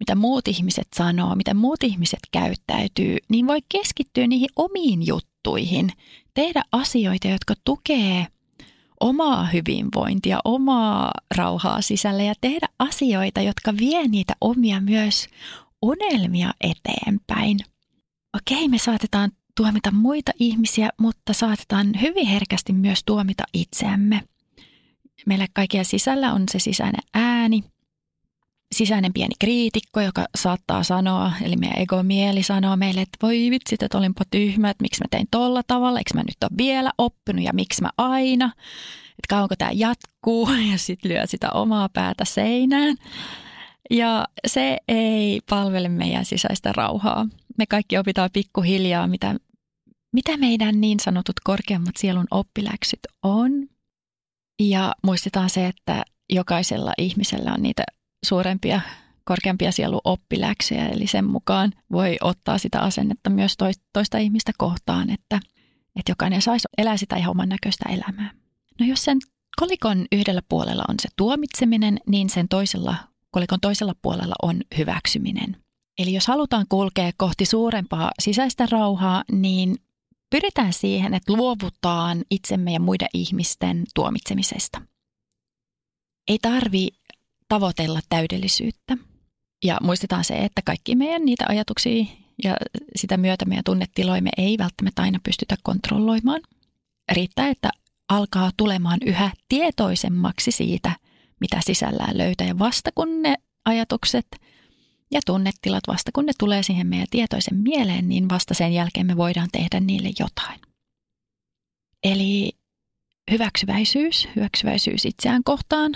mitä muut ihmiset sanoo, mitä muut ihmiset käyttäytyy, niin voi keskittyä niihin omiin juttuihin, tehdä asioita, jotka tukee omaa hyvinvointia, omaa rauhaa sisälle ja tehdä asioita, jotka vie niitä omia myös unelmia eteenpäin. Okei, me saatetaan tuomita muita ihmisiä, mutta saatetaan hyvin herkästi myös tuomita itseämme. Meillä kaikilla sisällä on se sisäinen ääni, sisäinen pieni kriitikko, joka saattaa sanoa, eli meidän egomieli sanoo meille, että voi vitsit, että olinpa tyhmä, että miksi mä tein tolla tavalla, eikö mä nyt ole vielä oppinut ja miksi mä aina, että kauanko tämä jatkuu ja sitten lyö sitä omaa päätä seinään. Ja se ei palvele meidän sisäistä rauhaa. Me kaikki opitaan pikkuhiljaa, mitä mitä meidän niin sanotut korkeammat sielun oppiläksyt on. Ja muistetaan se, että jokaisella ihmisellä on niitä suurempia, korkeampia oppiläksyjä, eli sen mukaan voi ottaa sitä asennetta myös toista ihmistä kohtaan, että, että jokainen saisi elää sitä ihan oman näköistä elämää. No jos sen kolikon yhdellä puolella on se tuomitseminen, niin sen toisella, kolikon toisella puolella on hyväksyminen. Eli jos halutaan kulkea kohti suurempaa sisäistä rauhaa, niin pyritään siihen, että luovutaan itsemme ja muiden ihmisten tuomitsemisesta. Ei tarvi tavoitella täydellisyyttä. Ja muistetaan se, että kaikki meidän niitä ajatuksia ja sitä myötä meidän tunnetiloja me ei välttämättä aina pystytä kontrolloimaan. Riittää, että alkaa tulemaan yhä tietoisemmaksi siitä, mitä sisällään löytää. Ja vasta kun ne ajatukset ja tunnetilat, vasta kun ne tulee siihen meidän tietoisen mieleen, niin vasta sen jälkeen me voidaan tehdä niille jotain. Eli hyväksyväisyys, hyväksyväisyys itseään kohtaan.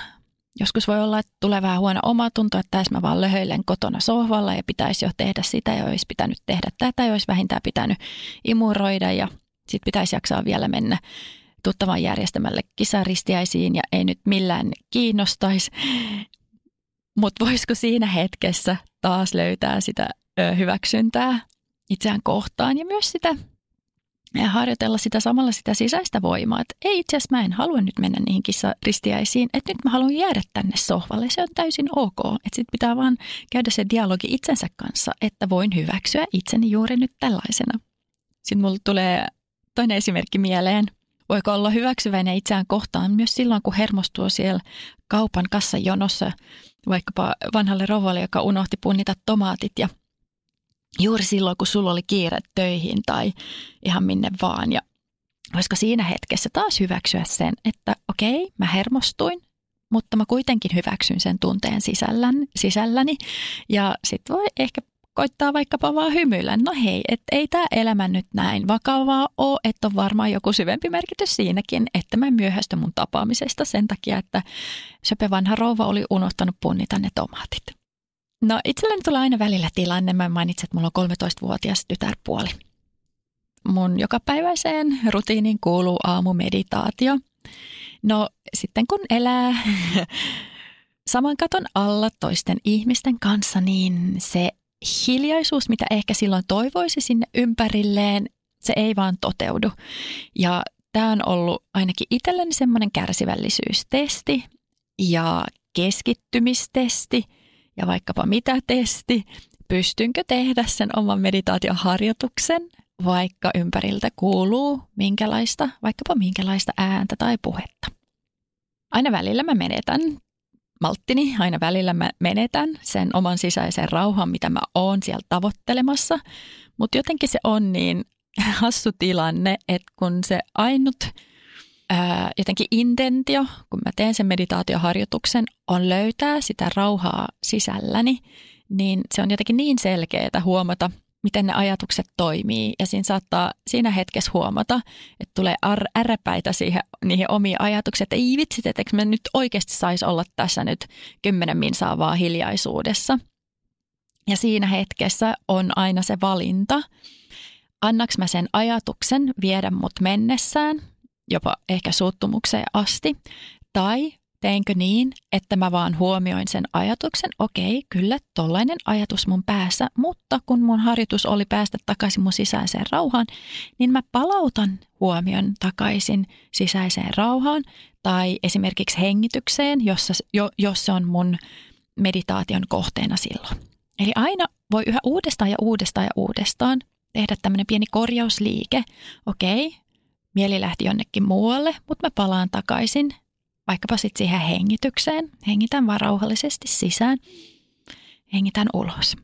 Joskus voi olla, että tulee vähän huono omatunto, että tässä mä vaan löhöilen kotona sohvalla ja pitäisi jo tehdä sitä ja olisi pitänyt tehdä tätä ja olisi vähintään pitänyt imuroida ja sitten pitäisi jaksaa vielä mennä tuttavan järjestämälle kisaristiäisiin ja ei nyt millään kiinnostaisi. Mutta voisiko siinä hetkessä taas löytää sitä hyväksyntää itseään kohtaan ja myös sitä ja harjoitella sitä samalla sitä sisäistä voimaa, että ei itse asiassa mä en halua nyt mennä niihin kissaristiäisiin, että nyt mä haluan jäädä tänne sohvalle, se on täysin ok. Että sit pitää vaan käydä se dialogi itsensä kanssa, että voin hyväksyä itseni juuri nyt tällaisena. Sitten mulle tulee toinen esimerkki mieleen – Voiko olla hyväksyväinen itseään kohtaan myös silloin, kun hermostuu siellä kaupan kassajonossa vaikkapa vanhalle rovalle, joka unohti punnita tomaatit ja juuri silloin, kun sulla oli kiire töihin tai ihan minne vaan. Ja voisiko siinä hetkessä taas hyväksyä sen, että okei, mä hermostuin, mutta mä kuitenkin hyväksyn sen tunteen sisällän, sisälläni. Ja sitten voi ehkä koittaa vaikkapa vaan hymyillä. No hei, että ei tämä elämä nyt näin vakavaa ole, että on varmaan joku syvempi merkitys siinäkin, että mä myöhästyn mun tapaamisesta sen takia, että söpe vanha rouva oli unohtanut punnita ne tomaatit. No itselleni tulee aina välillä tilanne, mä mainitsin, että mulla on 13-vuotias tytärpuoli. Mun jokapäiväiseen rutiiniin kuuluu aamumeditaatio. No sitten kun elää saman katon alla toisten ihmisten kanssa, niin se hiljaisuus, mitä ehkä silloin toivoisi sinne ympärilleen, se ei vaan toteudu. Ja tämä on ollut ainakin itselleni semmoinen kärsivällisyystesti ja keskittymistesti ja vaikkapa mitä testi. Pystynkö tehdä sen oman meditaatioharjoituksen, vaikka ympäriltä kuuluu minkälaista, vaikkapa minkälaista ääntä tai puhetta. Aina välillä mä menetän malttini aina välillä mä menetän sen oman sisäisen rauhan, mitä mä oon siellä tavoittelemassa. Mutta jotenkin se on niin hassu tilanne, että kun se ainut ää, jotenkin intentio, kun mä teen sen meditaatioharjoituksen, on löytää sitä rauhaa sisälläni, niin se on jotenkin niin selkeää huomata – miten ne ajatukset toimii. Ja siinä saattaa siinä hetkessä huomata, että tulee ar- äräpäitä siihen, niihin omiin ajatuksiin, että ei vitsi, että me nyt oikeasti saisi olla tässä nyt kymmenen minsaa vaan hiljaisuudessa. Ja siinä hetkessä on aina se valinta, annaks mä sen ajatuksen viedä mut mennessään, jopa ehkä suuttumukseen asti, tai Teinkö niin, että mä vaan huomioin sen ajatuksen, okei, kyllä, tollainen ajatus mun päässä, mutta kun mun harjoitus oli päästä takaisin mun sisäiseen rauhaan, niin mä palautan huomion takaisin sisäiseen rauhaan tai esimerkiksi hengitykseen, jossa, jo, jos se on mun meditaation kohteena silloin. Eli aina voi yhä uudestaan ja uudestaan ja uudestaan tehdä tämmöinen pieni korjausliike. Okei, mieli lähti jonnekin muualle, mutta mä palaan takaisin vaikkapa sitten siihen hengitykseen. Hengitän vaan rauhallisesti sisään, hengitän ulos.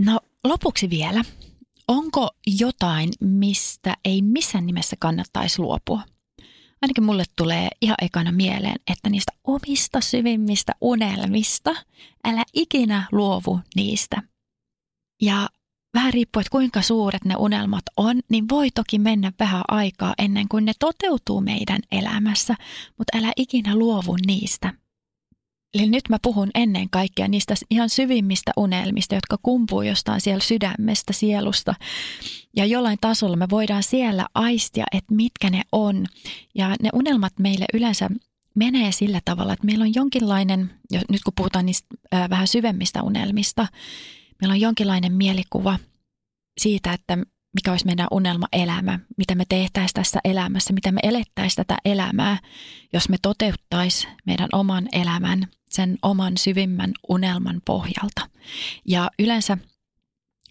No lopuksi vielä, onko jotain, mistä ei missään nimessä kannattaisi luopua? Ainakin mulle tulee ihan ekana mieleen, että niistä omista syvimmistä unelmista, älä ikinä luovu niistä. Ja vähän riippuu, että kuinka suuret ne unelmat on, niin voi toki mennä vähän aikaa ennen kuin ne toteutuu meidän elämässä, mutta älä ikinä luovu niistä. Eli nyt mä puhun ennen kaikkea niistä ihan syvimmistä unelmista, jotka kumpuu jostain siellä sydämestä, sielusta. Ja jollain tasolla me voidaan siellä aistia, että mitkä ne on. Ja ne unelmat meille yleensä menee sillä tavalla, että meillä on jonkinlainen, nyt kun puhutaan niistä vähän syvemmistä unelmista, meillä on jonkinlainen mielikuva siitä, että mikä olisi meidän unelmaelämä, mitä me tehtäisiin tässä elämässä, mitä me elettäisiin tätä elämää, jos me toteuttaisiin meidän oman elämän sen oman syvimmän unelman pohjalta. Ja yleensä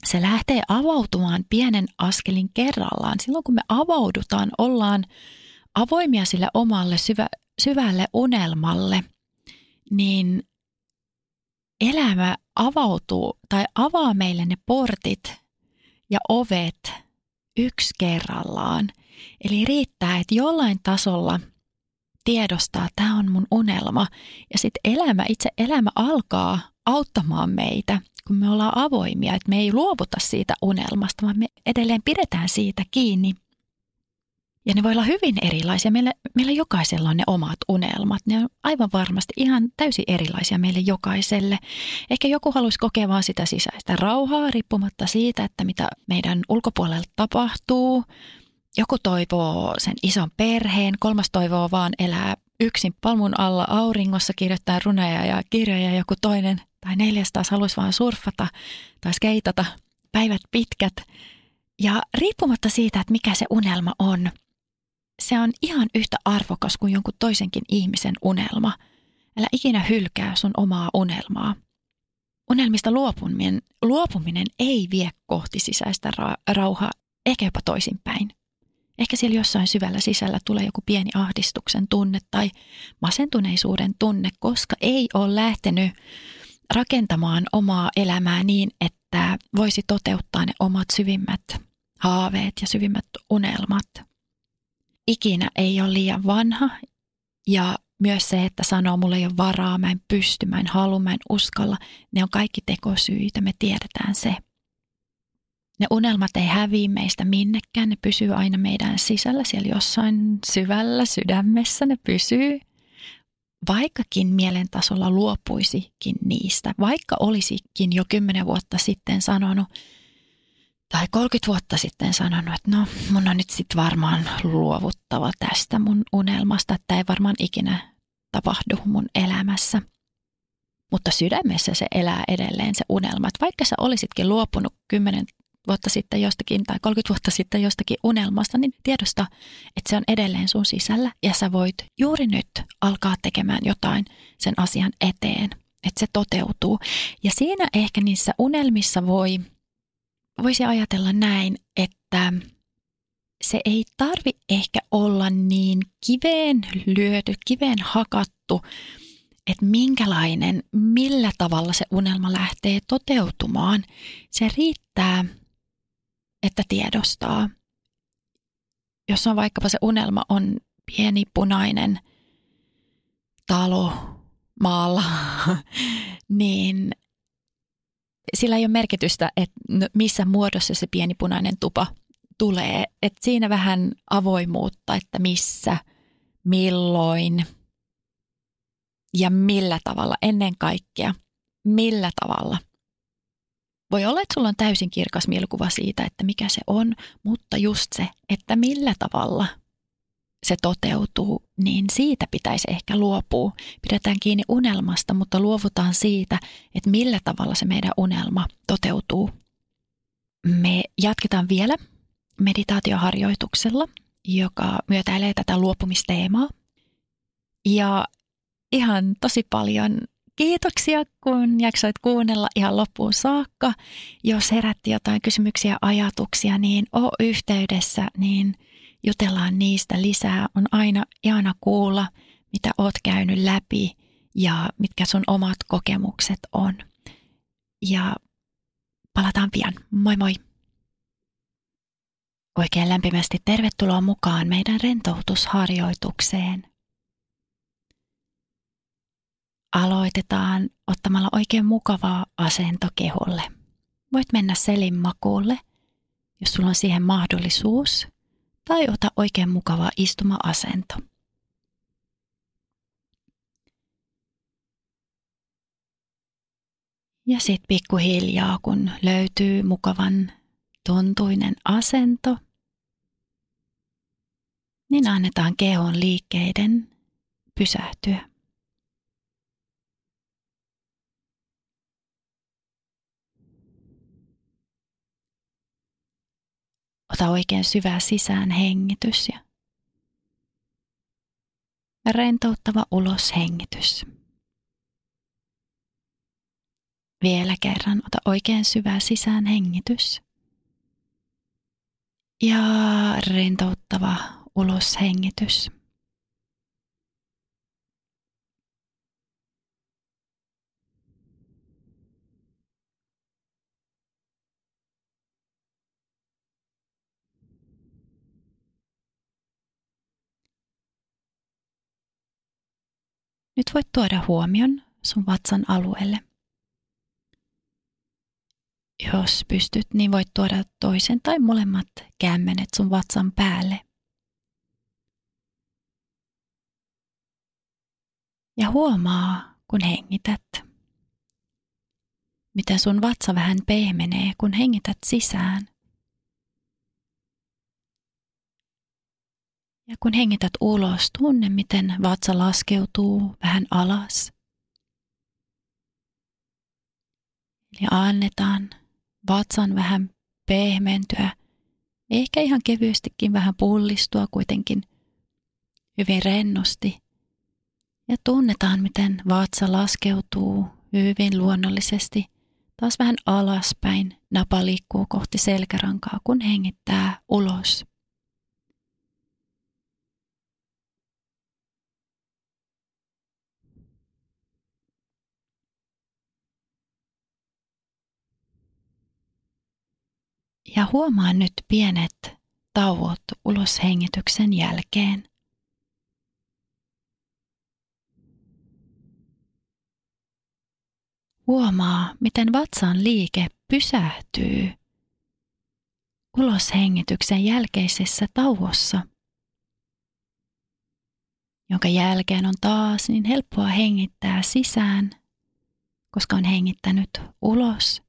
se lähtee avautumaan pienen askelin kerrallaan. Silloin kun me avaudutaan, ollaan avoimia sille omalle syvä, syvälle unelmalle, niin elämä avautuu tai avaa meille ne portit ja ovet yksi kerrallaan. Eli riittää, että jollain tasolla tiedostaa, että tämä on mun unelma. Ja sitten elämä, itse elämä alkaa auttamaan meitä, kun me ollaan avoimia, että me ei luovuta siitä unelmasta, vaan me edelleen pidetään siitä kiinni – ja ne voi olla hyvin erilaisia. Meillä, meillä jokaisella on ne omat unelmat. Ne on aivan varmasti ihan täysin erilaisia meille jokaiselle. Ehkä joku haluaisi kokea vaan sitä sisäistä rauhaa riippumatta siitä, että mitä meidän ulkopuolella tapahtuu. Joku toivoo sen ison perheen, kolmas toivoo vaan elää yksin palmun alla auringossa kirjoittaa runeja ja kirjoja. Joku toinen tai neljäs taas haluaisi vaan surffata tai skeitata päivät pitkät. Ja riippumatta siitä, että mikä se unelma on – se on ihan yhtä arvokas kuin jonkun toisenkin ihmisen unelma. Älä ikinä hylkää sun omaa unelmaa. Unelmista luopuminen, luopuminen ei vie kohti sisäistä ra- rauhaa, ehkä jopa toisinpäin. Ehkä siellä jossain syvällä sisällä tulee joku pieni ahdistuksen tunne tai masentuneisuuden tunne, koska ei ole lähtenyt rakentamaan omaa elämää niin, että voisi toteuttaa ne omat syvimmät haaveet ja syvimmät unelmat ikinä ei ole liian vanha ja myös se, että sanoo, mulla ei ole varaa, mä en pysty, mä en halua, mä en uskalla, ne on kaikki tekosyitä, me tiedetään se. Ne unelmat ei häviä meistä minnekään, ne pysyy aina meidän sisällä, siellä jossain syvällä sydämessä ne pysyy. Vaikkakin mielen tasolla luopuisikin niistä, vaikka olisikin jo kymmenen vuotta sitten sanonut, tai 30 vuotta sitten sanonut, että no mun on nyt sitten varmaan luovuttava tästä mun unelmasta, että ei varmaan ikinä tapahdu mun elämässä. Mutta sydämessä se elää edelleen se unelma, että vaikka sä olisitkin luopunut 10 vuotta sitten jostakin tai 30 vuotta sitten jostakin unelmasta, niin tiedosta, että se on edelleen sun sisällä ja sä voit juuri nyt alkaa tekemään jotain sen asian eteen, että se toteutuu. Ja siinä ehkä niissä unelmissa voi voisi ajatella näin, että se ei tarvi ehkä olla niin kiveen lyöty, kiveen hakattu, että minkälainen, millä tavalla se unelma lähtee toteutumaan. Se riittää, että tiedostaa. Jos on vaikkapa se unelma on pieni punainen talo maalla, niin sillä ei ole merkitystä, että missä muodossa se pieni punainen tupa tulee. Et siinä vähän avoimuutta, että missä, milloin ja millä tavalla ennen kaikkea. Millä tavalla. Voi olla, että sulla on täysin kirkas mielikuva siitä, että mikä se on, mutta just se, että millä tavalla se toteutuu, niin siitä pitäisi ehkä luopua. Pidetään kiinni unelmasta, mutta luovutaan siitä, että millä tavalla se meidän unelma toteutuu. Me jatketaan vielä meditaatioharjoituksella, joka myötäilee tätä luopumisteemaa. Ja ihan tosi paljon kiitoksia, kun jaksoit kuunnella ihan loppuun saakka. Jos herätti jotain kysymyksiä, ajatuksia, niin o yhteydessä, niin – jutellaan niistä lisää. On aina ihana kuulla, mitä oot käynyt läpi ja mitkä sun omat kokemukset on. Ja palataan pian. Moi moi! Oikein lämpimästi tervetuloa mukaan meidän rentoutusharjoitukseen. Aloitetaan ottamalla oikein mukavaa asento keholle. Voit mennä selin makuulle, jos sulla on siihen mahdollisuus – tai ota oikein mukava istuma-asento. Ja sitten pikkuhiljaa, kun löytyy mukavan tuntuinen asento, niin annetaan kehon liikkeiden pysähtyä. Ota oikein syvä sisään hengitys ja rentouttava ulos hengitys. Vielä kerran ota oikein syvä sisään hengitys. Ja rentouttava ulos hengitys. Nyt voit tuoda huomion sun vatsan alueelle. Jos pystyt, niin voit tuoda toisen tai molemmat kämmenet sun vatsan päälle. Ja huomaa, kun hengität, miten sun vatsa vähän pehmenee, kun hengität sisään. Ja kun hengität ulos, tunne miten vatsa laskeutuu vähän alas. Eli annetaan vatsan vähän pehmentyä, ehkä ihan kevyestikin vähän pullistua kuitenkin hyvin rennosti. Ja tunnetaan, miten vatsa laskeutuu hyvin luonnollisesti taas vähän alaspäin. Napa liikkuu kohti selkärankaa, kun hengittää ulos. Ja huomaa nyt pienet tauot uloshengityksen jälkeen. Huomaa, miten vatsan liike pysähtyy uloshengityksen jälkeisessä tauossa, jonka jälkeen on taas niin helppoa hengittää sisään, koska on hengittänyt ulos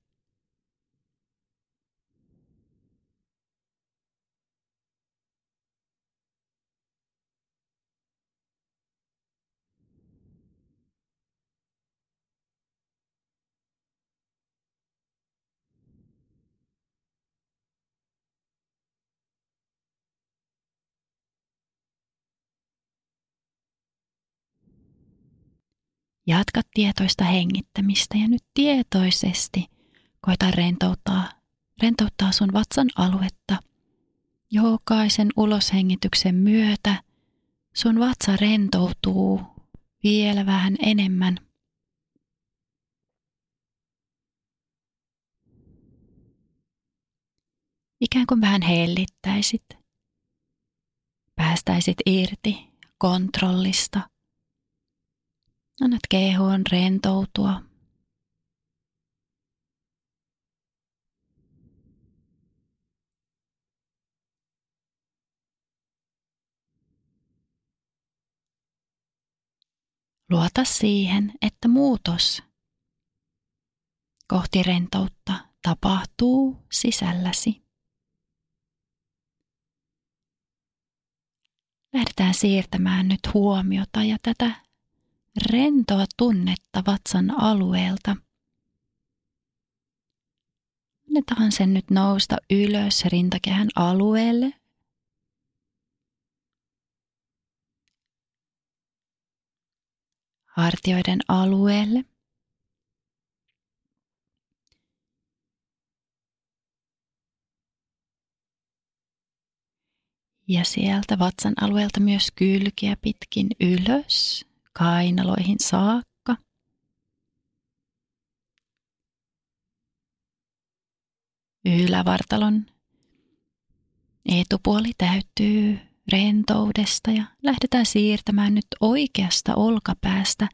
Jatka tietoista hengittämistä ja nyt tietoisesti koita rentouttaa, rentouttaa sun vatsan aluetta. Jokaisen uloshengityksen myötä sun vatsa rentoutuu vielä vähän enemmän. Ikään kuin vähän hellittäisit. Päästäisit irti kontrollista – Annat kehoon rentoutua. Luota siihen, että muutos kohti rentoutta tapahtuu sisälläsi. Lähdetään siirtämään nyt huomiota ja tätä rentoa tunnetta vatsan alueelta. Annetaan sen nyt nousta ylös rintakehän alueelle. Hartioiden alueelle. Ja sieltä vatsan alueelta myös kylkiä pitkin ylös kainaloihin saakka. Ylävartalon etupuoli täyttyy rentoudesta ja lähdetään siirtämään nyt oikeasta olkapäästä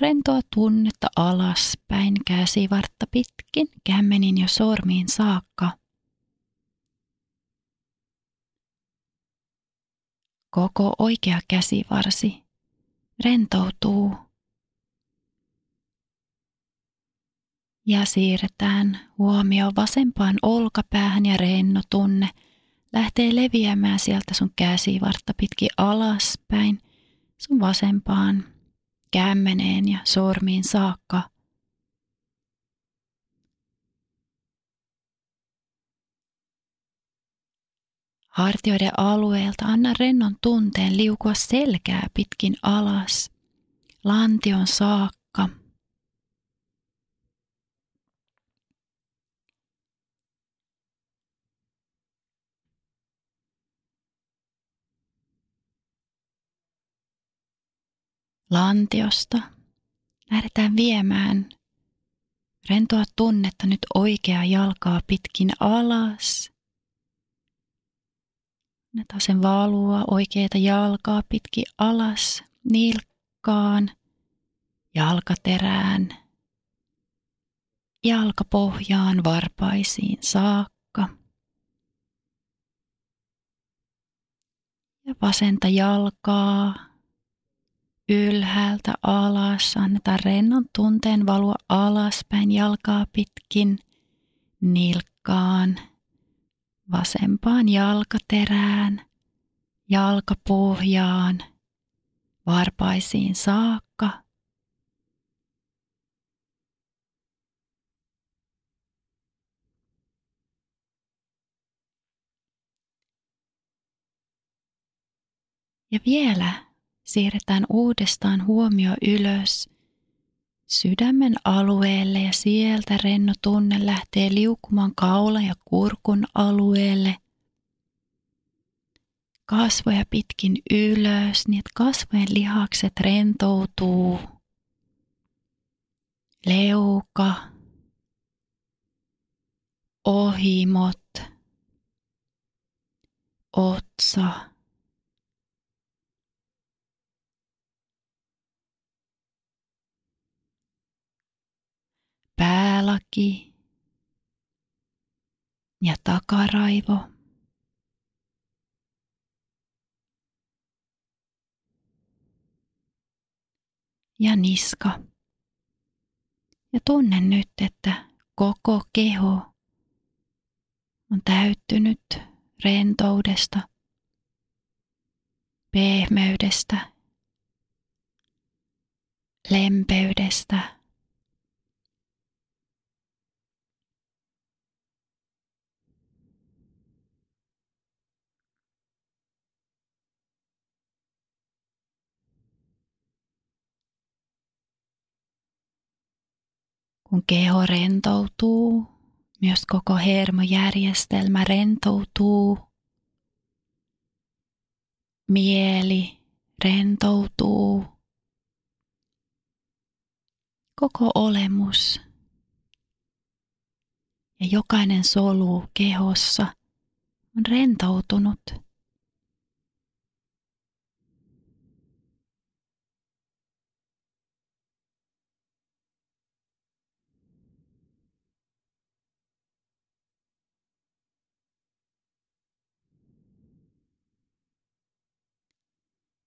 rentoa tunnetta alaspäin käsivartta pitkin kämmenin jo sormiin saakka. Koko oikea käsivarsi rentoutuu. Ja siirretään huomio vasempaan olkapäähän ja renno tunne lähtee leviämään sieltä sun käsivartta pitkin alaspäin sun vasempaan kämmeneen ja sormiin saakka. Hartioiden alueelta anna rennon tunteen liukua selkää pitkin alas, lantion saakka. lantiosta lähdetään viemään rentoa tunnetta nyt oikeaa jalkaa pitkin alas. Annetaan sen valua oikeita jalkaa pitkin alas, nilkkaan, jalkaterään, jalkapohjaan, varpaisiin saakka. Ja vasenta jalkaa ylhäältä alas. Annetaan rennon tunteen valua alaspäin jalkaa pitkin nilkkaan, vasempaan jalkaterään, jalkapohjaan, varpaisiin saakka. Ja vielä siirretään uudestaan huomio ylös sydämen alueelle ja sieltä renno tunne lähtee liukumaan kaula ja kurkun alueelle. Kasvoja pitkin ylös, niin että kasvojen lihakset rentoutuu. Leuka, ohimot, otsa, päälaki ja takaraivo. Ja niska. Ja tunne nyt, että koko keho on täyttynyt rentoudesta, pehmeydestä, lempeydestä Kun keho rentoutuu, myös koko hermojärjestelmä rentoutuu. Mieli rentoutuu. Koko olemus ja jokainen solu kehossa on rentoutunut.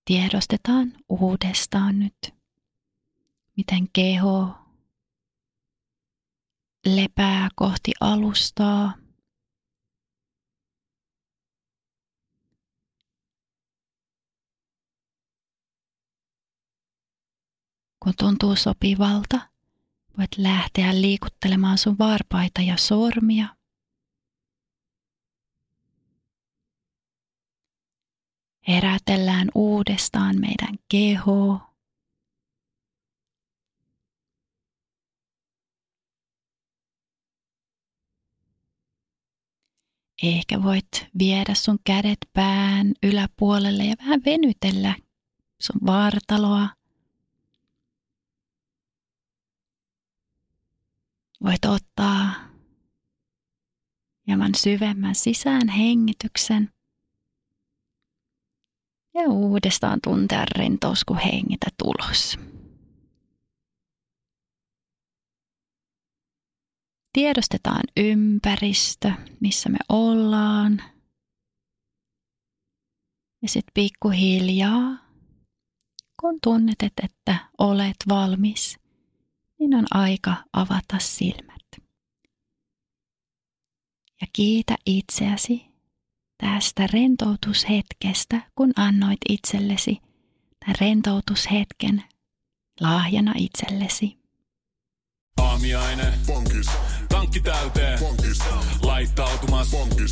Tiedostetaan uudestaan nyt, miten keho lepää kohti alustaa. Kun tuntuu sopivalta, voit lähteä liikuttelemaan sun varpaita ja sormia. Herätellään uudestaan meidän keho. Ehkä voit viedä sun kädet pään yläpuolelle ja vähän venytellä sun vartaloa. Voit ottaa hieman syvemmän sisään hengityksen. Ja uudestaan tuntea rentous, kun hengitä tulos. Tiedostetaan ympäristö, missä me ollaan. Ja sitten pikkuhiljaa, kun tunnet, että olet valmis, niin on aika avata silmät. Ja kiitä itseäsi tästä rentoutushetkestä, kun annoit itsellesi rentoutushetken lahjana itsellesi. Aamiaine. Bonkis. Tankki täyteen. Bonkis. Laittautumas. Bonkis.